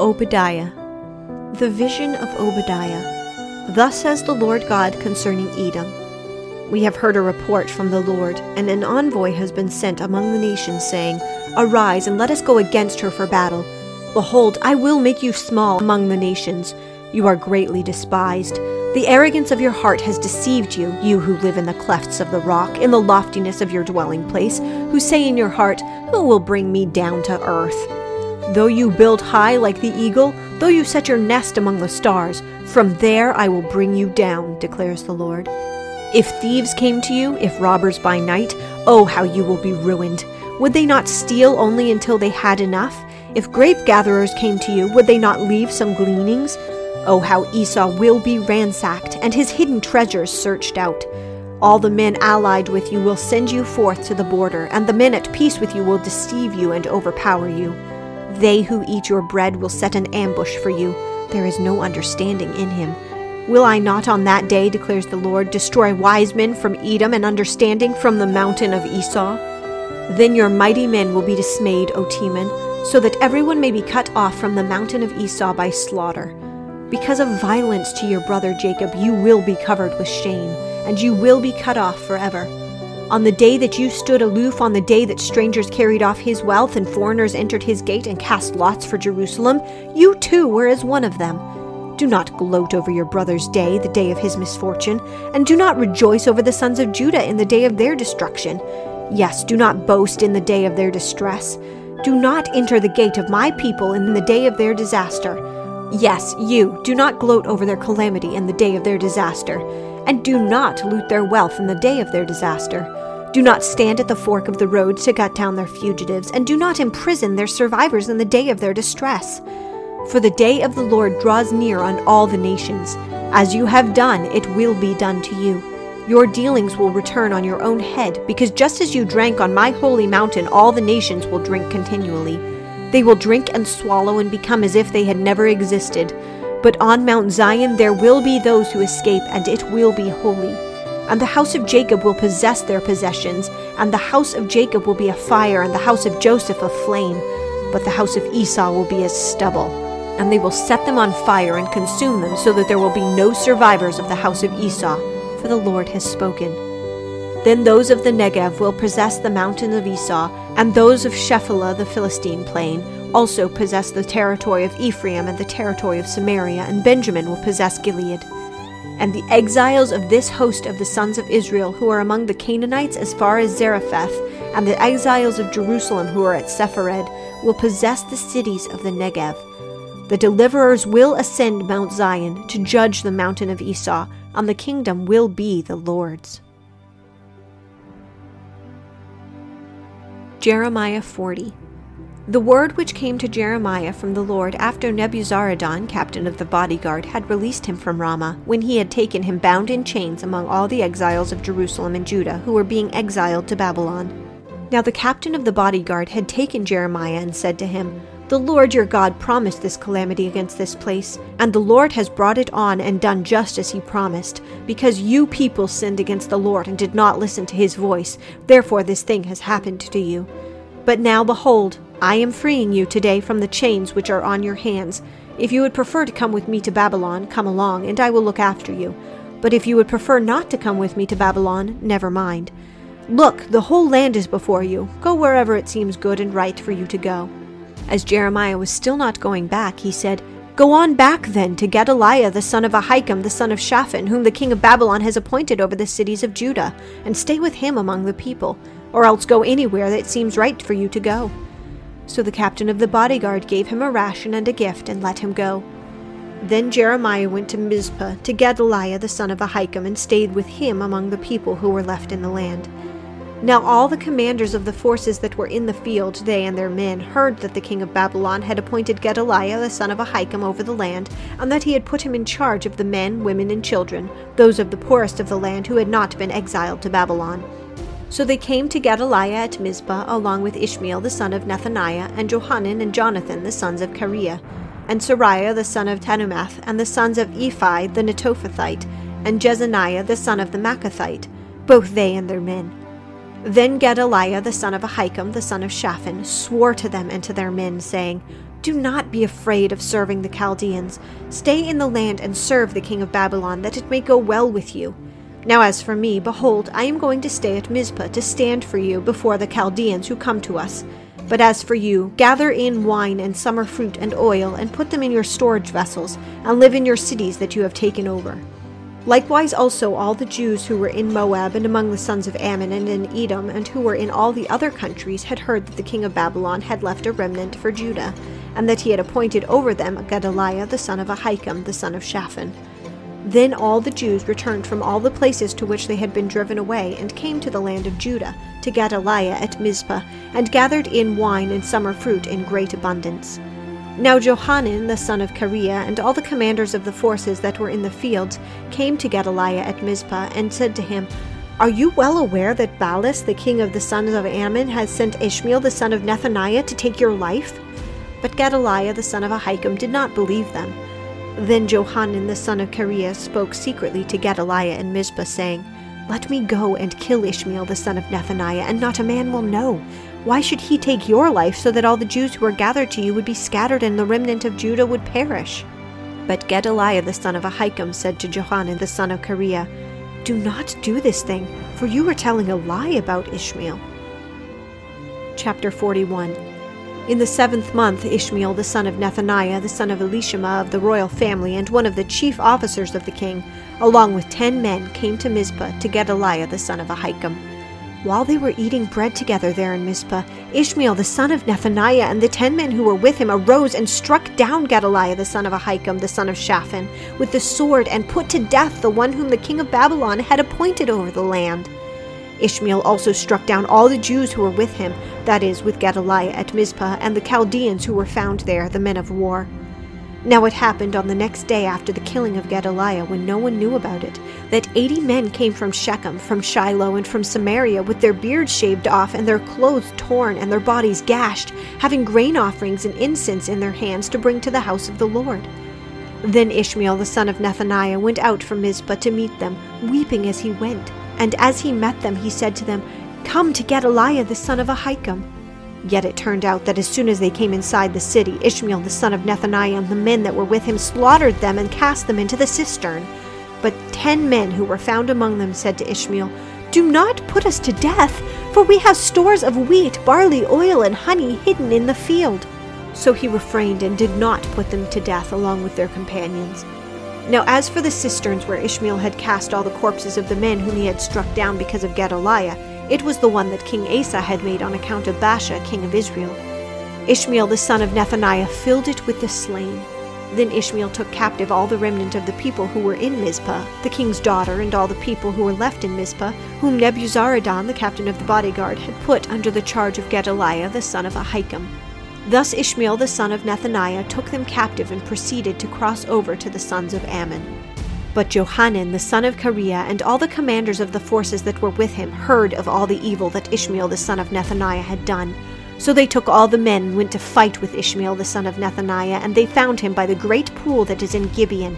Obadiah. The vision of Obadiah. Thus says the Lord God concerning Edom. We have heard a report from the Lord, and an envoy has been sent among the nations, saying, Arise and let us go against her for battle. Behold, I will make you small among the nations. You are greatly despised. The arrogance of your heart has deceived you, you who live in the clefts of the rock, in the loftiness of your dwelling place, who say in your heart, Who will bring me down to earth? Though you build high like the eagle, though you set your nest among the stars, from there I will bring you down, declares the Lord. If thieves came to you, if robbers by night, oh, how you will be ruined. Would they not steal only until they had enough? If grape gatherers came to you, would they not leave some gleanings? Oh, how Esau will be ransacked, and his hidden treasures searched out. All the men allied with you will send you forth to the border, and the men at peace with you will deceive you and overpower you. They who eat your bread will set an ambush for you. There is no understanding in him. Will I not on that day, declares the Lord, destroy wise men from Edom and understanding from the mountain of Esau? Then your mighty men will be dismayed, O Teman, so that everyone may be cut off from the mountain of Esau by slaughter. Because of violence to your brother Jacob, you will be covered with shame, and you will be cut off forever. On the day that you stood aloof, on the day that strangers carried off his wealth and foreigners entered his gate and cast lots for Jerusalem, you too were as one of them. Do not gloat over your brother's day, the day of his misfortune, and do not rejoice over the sons of Judah in the day of their destruction. Yes, do not boast in the day of their distress. Do not enter the gate of my people in the day of their disaster. Yes, you, do not gloat over their calamity in the day of their disaster, and do not loot their wealth in the day of their disaster. Do not stand at the fork of the road to cut down their fugitives, and do not imprison their survivors in the day of their distress. For the day of the Lord draws near on all the nations. As you have done, it will be done to you. Your dealings will return on your own head, because just as you drank on my holy mountain, all the nations will drink continually. They will drink and swallow and become as if they had never existed. But on Mount Zion there will be those who escape, and it will be holy. And the house of Jacob will possess their possessions, and the house of Jacob will be a fire, and the house of Joseph a flame. But the house of Esau will be as stubble and they will set them on fire and consume them, so that there will be no survivors of the house of Esau, for the Lord has spoken. Then those of the Negev will possess the mountain of Esau, and those of Shephelah the Philistine plain also possess the territory of Ephraim and the territory of Samaria, and Benjamin will possess Gilead. And the exiles of this host of the sons of Israel, who are among the Canaanites as far as Zarephath, and the exiles of Jerusalem who are at Sepharad, will possess the cities of the Negev the deliverers will ascend Mount Zion to judge the mountain of Esau, and the kingdom will be the Lord's. Jeremiah 40 The word which came to Jeremiah from the Lord after Nebuzaradan, captain of the bodyguard, had released him from Ramah, when he had taken him bound in chains among all the exiles of Jerusalem and Judah who were being exiled to Babylon. Now the captain of the bodyguard had taken Jeremiah and said to him, the Lord your God promised this calamity against this place, and the Lord has brought it on and done just as he promised, because you people sinned against the Lord and did not listen to his voice. Therefore, this thing has happened to you. But now, behold, I am freeing you today from the chains which are on your hands. If you would prefer to come with me to Babylon, come along, and I will look after you. But if you would prefer not to come with me to Babylon, never mind. Look, the whole land is before you. Go wherever it seems good and right for you to go. As Jeremiah was still not going back, he said, Go on back then to Gedaliah the son of Ahikam the son of Shaphan, whom the king of Babylon has appointed over the cities of Judah, and stay with him among the people, or else go anywhere that seems right for you to go. So the captain of the bodyguard gave him a ration and a gift, and let him go. Then Jeremiah went to Mizpah to Gedaliah the son of Ahikam, and stayed with him among the people who were left in the land. Now all the commanders of the forces that were in the field, they and their men, heard that the king of Babylon had appointed Gedaliah the son of Ahikam over the land, and that he had put him in charge of the men, women, and children, those of the poorest of the land who had not been exiled to Babylon. So they came to Gedaliah at Mizpah, along with Ishmael the son of Nethaniah, and Johanan and Jonathan the sons of Kareah, and Seraiah the son of Tanhumeth, and the sons of Ephai the Netophathite, and Jezaniah the son of the Maacathite, both they and their men. Then Gedaliah the son of Ahikam the son of Shaphan swore to them and to their men, saying, Do not be afraid of serving the Chaldeans. Stay in the land and serve the king of Babylon, that it may go well with you. Now, as for me, behold, I am going to stay at Mizpah to stand for you before the Chaldeans who come to us. But as for you, gather in wine and summer fruit and oil, and put them in your storage vessels, and live in your cities that you have taken over. Likewise, also all the Jews who were in Moab and among the sons of Ammon and in Edom, and who were in all the other countries, had heard that the king of Babylon had left a remnant for Judah, and that he had appointed over them Gedaliah the son of Ahikam the son of Shaphan. Then all the Jews returned from all the places to which they had been driven away, and came to the land of Judah, to Gedaliah at Mizpah, and gathered in wine and summer fruit in great abundance. Now Johanan the son of Kareah and all the commanders of the forces that were in the fields came to Gedaliah at Mizpah and said to him, Are you well aware that Baalis the king of the sons of Ammon has sent Ishmael the son of Nethaniah to take your life? But Gedaliah the son of Ahikam did not believe them. Then Johanan the son of Kareah spoke secretly to Gedaliah in Mizpah, saying, Let me go and kill Ishmael the son of Nethaniah, and not a man will know why should he take your life so that all the Jews who are gathered to you would be scattered and the remnant of Judah would perish? But Gedaliah the son of Ahikam said to Johanan the son of Kareah, Do not do this thing, for you are telling a lie about Ishmael. Chapter 41 In the seventh month, Ishmael the son of Nethaniah, the son of Elishama of the royal family, and one of the chief officers of the king, along with ten men, came to Mizpah to Gedaliah the son of Ahikam. While they were eating bread together there in Mizpah, Ishmael the son of Nethaniah and the ten men who were with him arose and struck down Gedaliah the son of Ahikam the son of Shaphan with the sword and put to death the one whom the king of Babylon had appointed over the land. Ishmael also struck down all the Jews who were with him, that is, with Gedaliah at Mizpah, and the Chaldeans who were found there, the men of war. Now it happened on the next day after the killing of Gedaliah, when no one knew about it, that eighty men came from Shechem, from Shiloh, and from Samaria, with their beards shaved off, and their clothes torn, and their bodies gashed, having grain offerings and incense in their hands to bring to the house of the Lord. Then Ishmael the son of Nethaniah went out from Mizpah to meet them, weeping as he went. And as he met them, he said to them, Come to Gedaliah the son of Ahikam. Yet it turned out that as soon as they came inside the city, Ishmael the son of Nethaniah and the men that were with him slaughtered them and cast them into the cistern. But ten men who were found among them said to Ishmael, Do not put us to death, for we have stores of wheat, barley, oil, and honey hidden in the field. So he refrained and did not put them to death along with their companions. Now, as for the cisterns where Ishmael had cast all the corpses of the men whom he had struck down because of Gedaliah, it was the one that King Asa had made on account of Baasha, king of Israel. Ishmael the son of Nethaniah filled it with the slain. Then Ishmael took captive all the remnant of the people who were in Mizpah, the king's daughter, and all the people who were left in Mizpah, whom Nebuzaradan, the captain of the bodyguard, had put under the charge of Gedaliah the son of Ahikam. Thus Ishmael the son of Nethaniah took them captive and proceeded to cross over to the sons of Ammon. But Johanan the son of Kareah and all the commanders of the forces that were with him heard of all the evil that Ishmael the son of Nethaniah had done. So they took all the men and went to fight with Ishmael the son of Nethaniah, and they found him by the great pool that is in Gibeon.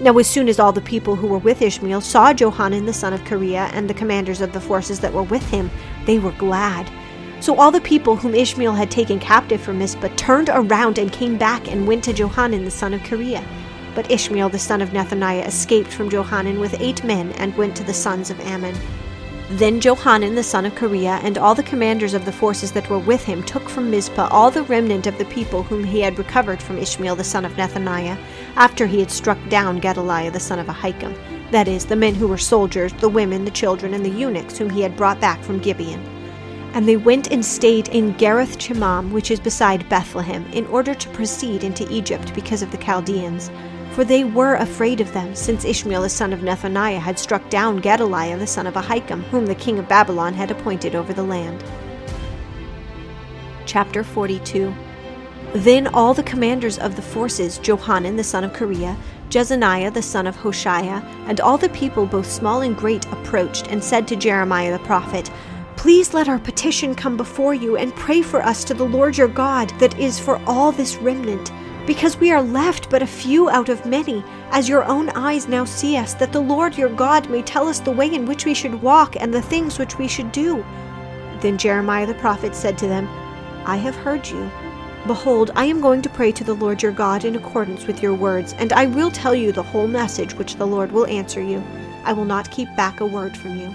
Now, as soon as all the people who were with Ishmael saw Johanan the son of Kareah and the commanders of the forces that were with him, they were glad. So all the people whom Ishmael had taken captive from Mizpah turned around and came back and went to Johanan the son of Kareah. But Ishmael the son of Nethaniah escaped from Johanan with eight men and went to the sons of Ammon. Then Johanan the son of Kareah and all the commanders of the forces that were with him took from Mizpah all the remnant of the people whom he had recovered from Ishmael the son of Nethaniah, after he had struck down Gedaliah the son of Ahikam, that is, the men who were soldiers, the women, the children, and the eunuchs whom he had brought back from Gibeon. And they went and stayed in Geruth Chimham, which is beside Bethlehem, in order to proceed into Egypt because of the Chaldeans for they were afraid of them, since Ishmael the son of Nethaniah had struck down Gedaliah the son of Ahikam, whom the king of Babylon had appointed over the land. Chapter 42 Then all the commanders of the forces, Johanan the son of Kareah, Jezaniah the son of Hoshaiah, and all the people, both small and great, approached and said to Jeremiah the prophet, Please let our petition come before you, and pray for us to the Lord your God, that is for all this remnant because we are left but a few out of many, as your own eyes now see us, that the Lord your God may tell us the way in which we should walk and the things which we should do. Then Jeremiah the prophet said to them, I have heard you. Behold, I am going to pray to the Lord your God in accordance with your words, and I will tell you the whole message which the Lord will answer you. I will not keep back a word from you.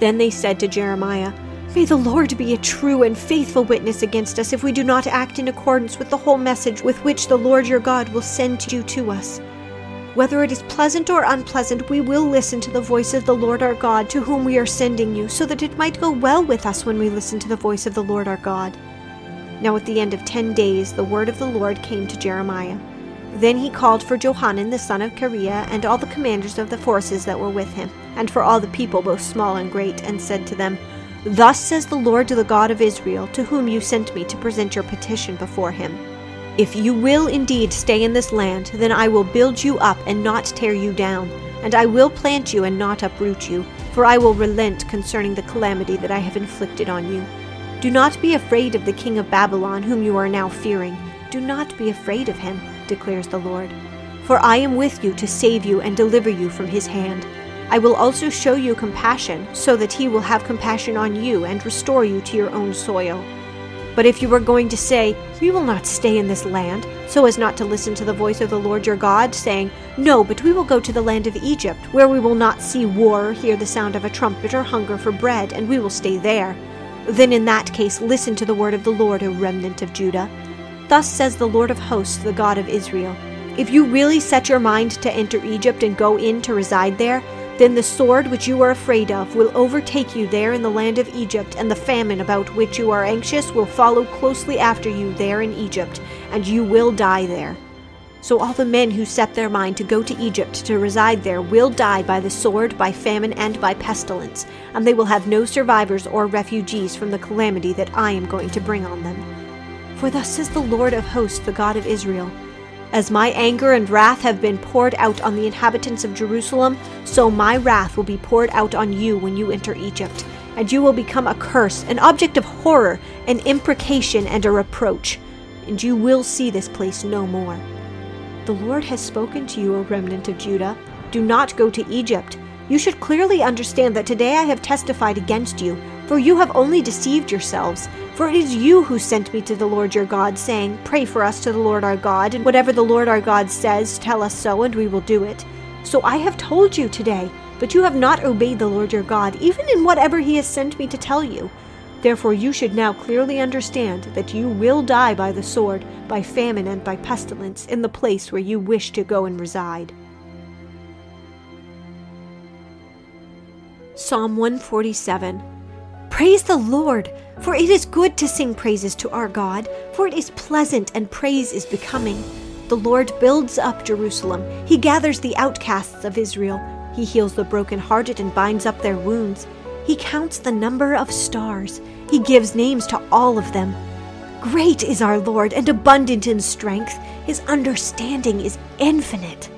Then they said to Jeremiah, May the Lord be a true and faithful witness against us if we do not act in accordance with the whole message with which the Lord your God will send you to us. Whether it is pleasant or unpleasant, we will listen to the voice of the Lord our God, to whom we are sending you, so that it might go well with us when we listen to the voice of the Lord our God. Now at the end of ten days the word of the Lord came to Jeremiah. Then he called for Johanan the son of Kareah, and all the commanders of the forces that were with him, and for all the people both small and great, and said to them, Thus says the Lord to the God of Israel, to whom you sent me to present your petition before him. If you will indeed stay in this land, then I will build you up and not tear you down, and I will plant you and not uproot you, for I will relent concerning the calamity that I have inflicted on you. Do not be afraid of the king of Babylon, whom you are now fearing. Do not be afraid of him, declares the Lord. For I am with you to save you and deliver you from his hand. I will also show you compassion, so that he will have compassion on you and restore you to your own soil. But if you are going to say, We will not stay in this land, so as not to listen to the voice of the Lord your God, saying, No, but we will go to the land of Egypt, where we will not see war hear the sound of a trumpet or hunger for bread, and we will stay there then in that case, listen to the word of the Lord, O remnant of Judah. Thus says the Lord of hosts, the God of Israel If you really set your mind to enter Egypt and go in to reside there, then the sword which you are afraid of will overtake you there in the land of Egypt, and the famine about which you are anxious will follow closely after you there in Egypt, and you will die there. So all the men who set their mind to go to Egypt to reside there will die by the sword, by famine, and by pestilence, and they will have no survivors or refugees from the calamity that I am going to bring on them. For thus says the Lord of hosts, the God of Israel As my anger and wrath have been poured out on the inhabitants of Jerusalem, so my wrath will be poured out on you when you enter Egypt, and you will become a curse, an object of horror, an imprecation, and a reproach, and you will see this place no more. The Lord has spoken to you, O remnant of Judah. Do not go to Egypt. You should clearly understand that today I have testified against you, for you have only deceived yourselves. For it is you who sent me to the Lord your God, saying, Pray for us to the Lord our God, and whatever the Lord our God says, tell us so, and we will do it. So I have told you today, but you have not obeyed the Lord your God, even in whatever he has sent me to tell you. Therefore, you should now clearly understand that you will die by the sword, by famine, and by pestilence in the place where you wish to go and reside. Psalm 147 Praise the Lord, for it is good to sing praises to our God, for it is pleasant and praise is becoming. The Lord builds up Jerusalem, He gathers the outcasts of Israel, He heals the brokenhearted and binds up their wounds. He counts the number of stars. He gives names to all of them. Great is our Lord and abundant in strength. His understanding is infinite.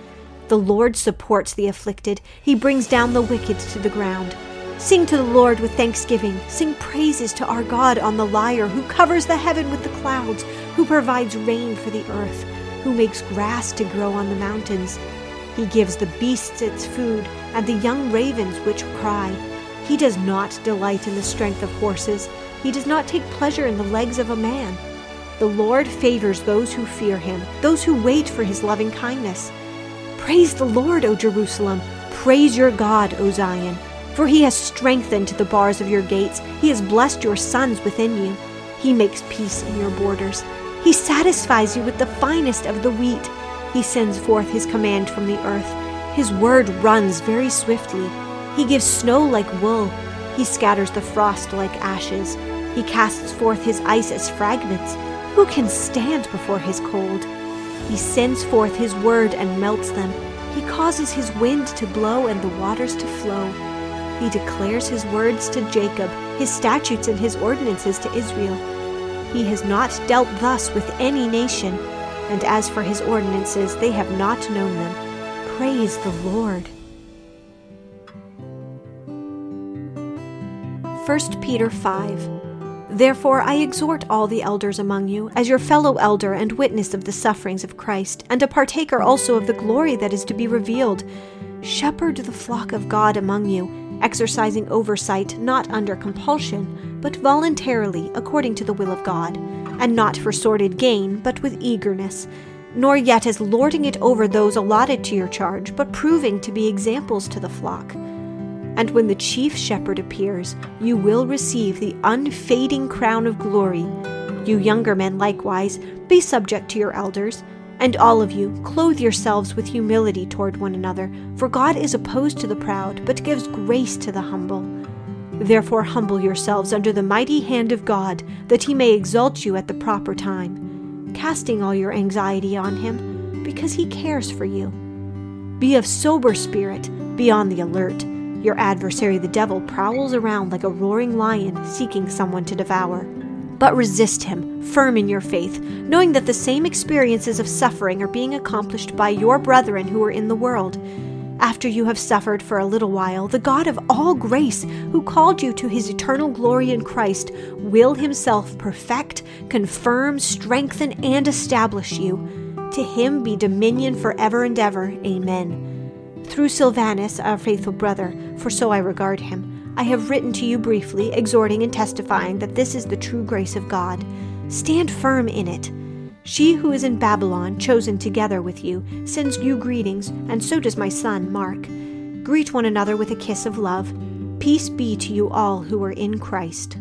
The Lord supports the afflicted. He brings down the wicked to the ground. Sing to the Lord with thanksgiving. Sing praises to our God on the lyre, who covers the heaven with the clouds, who provides rain for the earth, who makes grass to grow on the mountains. He gives the beasts its food, and the young ravens which cry. He does not delight in the strength of horses. He does not take pleasure in the legs of a man. The Lord favors those who fear him, those who wait for his loving kindness. Praise the Lord, O Jerusalem. Praise your God, O Zion. For he has strengthened the bars of your gates. He has blessed your sons within you. He makes peace in your borders. He satisfies you with the finest of the wheat. He sends forth his command from the earth. His word runs very swiftly. He gives snow like wool. He scatters the frost like ashes. He casts forth his ice as fragments. Who can stand before his cold? He sends forth his word and melts them. He causes his wind to blow and the waters to flow. He declares his words to Jacob, his statutes and his ordinances to Israel. He has not dealt thus with any nation, and as for his ordinances, they have not known them. Praise the Lord. 1 Peter 5 Therefore I exhort all the elders among you, as your fellow elder and witness of the sufferings of Christ, and a partaker also of the glory that is to be revealed, shepherd the flock of God among you, exercising oversight not under compulsion, but voluntarily according to the will of God, and not for sordid gain, but with eagerness, nor yet as lording it over those allotted to your charge, but proving to be examples to the flock. And when the chief shepherd appears, you will receive the unfading crown of glory. You younger men likewise, be subject to your elders. And all of you, clothe yourselves with humility toward one another, for God is opposed to the proud, but gives grace to the humble. Therefore, humble yourselves under the mighty hand of God, that he may exalt you at the proper time, casting all your anxiety on him, because he cares for you. Be of sober spirit, be on the alert. Your adversary, the devil, prowls around like a roaring lion, seeking someone to devour but resist him, firm in your faith, knowing that the same experiences of suffering are being accomplished by your brethren who are in the world. After you have suffered for a little while, the God of all grace, who called you to his eternal glory in Christ, will himself perfect, confirm, strengthen, and establish you. To him be dominion forever and ever. Amen. Through Silvanus, our faithful brother, for so I regard him, I have written to you briefly, exhorting and testifying that this is the true grace of God. Stand firm in it. She who is in Babylon, chosen together with you, sends you greetings, and so does my son, Mark. Greet one another with a kiss of love. Peace be to you all who are in Christ.